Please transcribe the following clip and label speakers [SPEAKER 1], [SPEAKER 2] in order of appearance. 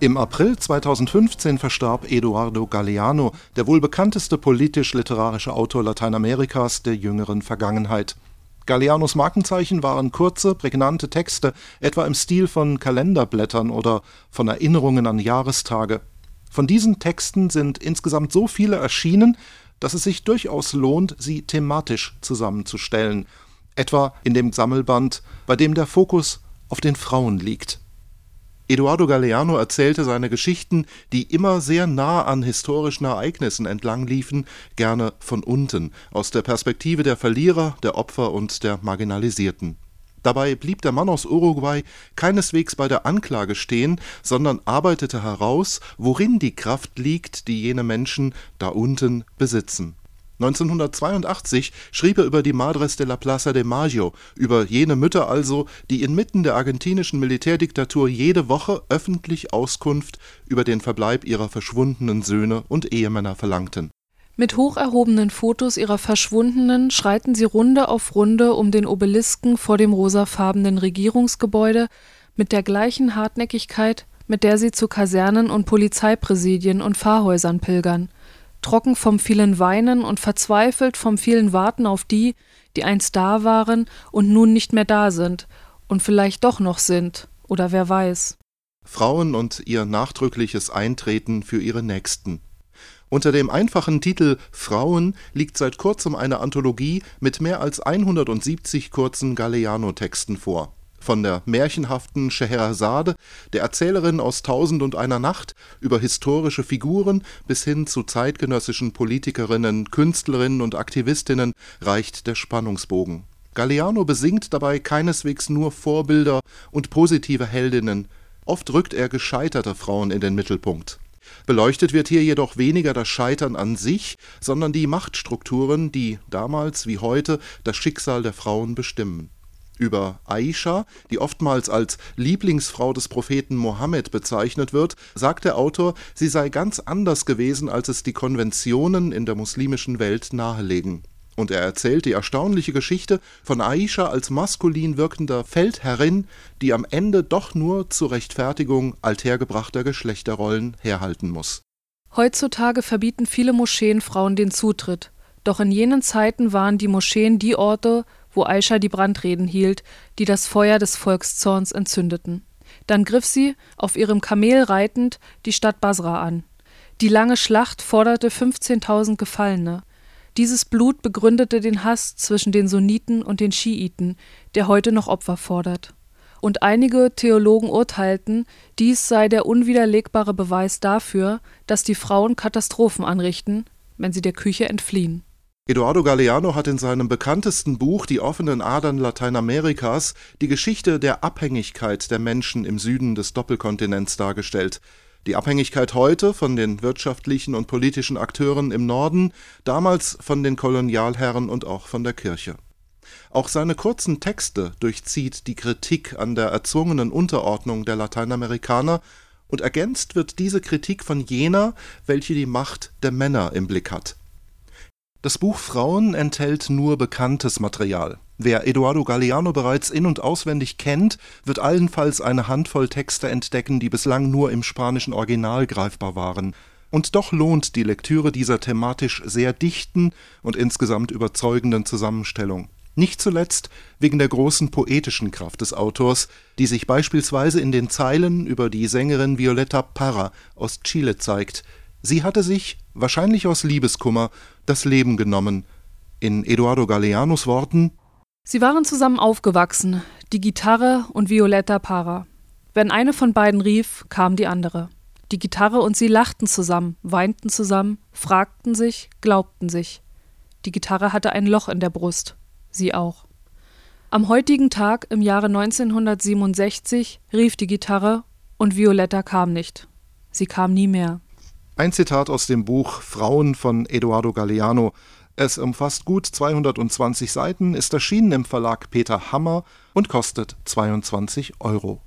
[SPEAKER 1] Im April 2015 verstarb Eduardo Galeano, der wohl bekannteste politisch-literarische Autor Lateinamerikas der jüngeren Vergangenheit. Galeanos Markenzeichen waren kurze, prägnante Texte, etwa im Stil von Kalenderblättern oder von Erinnerungen an Jahrestage. Von diesen Texten sind insgesamt so viele erschienen, dass es sich durchaus lohnt, sie thematisch zusammenzustellen, etwa in dem Sammelband, bei dem der Fokus auf den Frauen liegt Eduardo Galeano erzählte seine Geschichten, die immer sehr nah an historischen Ereignissen entlang liefen, gerne von unten, aus der Perspektive der Verlierer, der Opfer und der Marginalisierten. Dabei blieb der Mann aus Uruguay keineswegs bei der Anklage stehen, sondern arbeitete heraus, worin die Kraft liegt, die jene Menschen da unten besitzen 1982 schrieb er über die Madres de la Plaza de Mayo, über jene Mütter also, die inmitten der argentinischen Militärdiktatur jede Woche öffentlich Auskunft über den Verbleib ihrer verschwundenen Söhne und Ehemänner verlangten.
[SPEAKER 2] Mit hoch erhobenen Fotos ihrer Verschwundenen schreiten sie Runde auf Runde um den Obelisken vor dem rosafarbenen Regierungsgebäude mit der gleichen Hartnäckigkeit, mit der sie zu Kasernen und Polizeipräsidien und Pfarrhäusern pilgern trocken vom vielen Weinen und verzweifelt vom vielen Warten auf die, die einst da waren und nun nicht mehr da sind und vielleicht doch noch sind, oder wer weiß.
[SPEAKER 1] Frauen und ihr nachdrückliches Eintreten für ihre Nächsten. Unter dem einfachen Titel Frauen liegt seit kurzem eine Anthologie mit mehr als 170 kurzen Galeano-Texten vor von der märchenhaften Scheherazade, der Erzählerin aus Tausend und einer Nacht, über historische Figuren bis hin zu zeitgenössischen Politikerinnen, Künstlerinnen und Aktivistinnen reicht der Spannungsbogen. Galeano besingt dabei keineswegs nur Vorbilder und positive Heldinnen, oft rückt er gescheiterte Frauen in den Mittelpunkt. Beleuchtet wird hier jedoch weniger das Scheitern an sich, sondern die Machtstrukturen, die damals wie heute das Schicksal der Frauen bestimmen über Aisha, die oftmals als Lieblingsfrau des Propheten Mohammed bezeichnet wird, sagt der Autor, sie sei ganz anders gewesen, als es die Konventionen in der muslimischen Welt nahelegen. Und er erzählt die erstaunliche Geschichte von Aisha als maskulin wirkender Feldherrin, die am Ende doch nur zur Rechtfertigung althergebrachter Geschlechterrollen herhalten muss.
[SPEAKER 2] Heutzutage verbieten viele Moscheen Frauen den Zutritt. Doch in jenen Zeiten waren die Moscheen die Orte, wo Aischa die Brandreden hielt, die das Feuer des Volkszorns entzündeten. Dann griff sie, auf ihrem Kamel reitend, die Stadt Basra an. Die lange Schlacht forderte 15.000 Gefallene. Dieses Blut begründete den Hass zwischen den Sunniten und den Schiiten, der heute noch Opfer fordert. Und einige Theologen urteilten, dies sei der unwiderlegbare Beweis dafür, dass die Frauen Katastrophen anrichten, wenn sie der Küche entfliehen
[SPEAKER 1] Eduardo Galeano hat in seinem bekanntesten Buch Die offenen Adern Lateinamerikas die Geschichte der Abhängigkeit der Menschen im Süden des Doppelkontinents dargestellt. Die Abhängigkeit heute von den wirtschaftlichen und politischen Akteuren im Norden, damals von den Kolonialherren und auch von der Kirche. Auch seine kurzen Texte durchzieht die Kritik an der erzwungenen Unterordnung der Lateinamerikaner und ergänzt wird diese Kritik von jener, welche die Macht der Männer im Blick hat das Buch Frauen enthält nur bekanntes Material. Wer Eduardo Galeano bereits in und auswendig kennt, wird allenfalls eine Handvoll Texte entdecken, die bislang nur im spanischen Original greifbar waren. Und doch lohnt die Lektüre dieser thematisch sehr dichten und insgesamt überzeugenden Zusammenstellung. Nicht zuletzt wegen der großen poetischen Kraft des Autors, die sich beispielsweise in den Zeilen über die Sängerin Violeta Parra aus Chile zeigt, Sie hatte sich, wahrscheinlich aus Liebeskummer, das Leben genommen. In Eduardo Galeanos Worten
[SPEAKER 2] Sie waren zusammen aufgewachsen, die Gitarre und Violetta Para. Wenn eine von beiden rief, kam die andere. Die Gitarre und sie lachten zusammen, weinten zusammen, fragten sich, glaubten sich. Die Gitarre hatte ein Loch in der Brust, sie auch. Am heutigen Tag im Jahre 1967 rief die Gitarre und Violetta kam nicht. Sie kam nie mehr.
[SPEAKER 1] Ein Zitat aus dem Buch Frauen von Eduardo Galeano. Es umfasst gut 220 Seiten, ist erschienen im Verlag Peter Hammer und kostet 22 Euro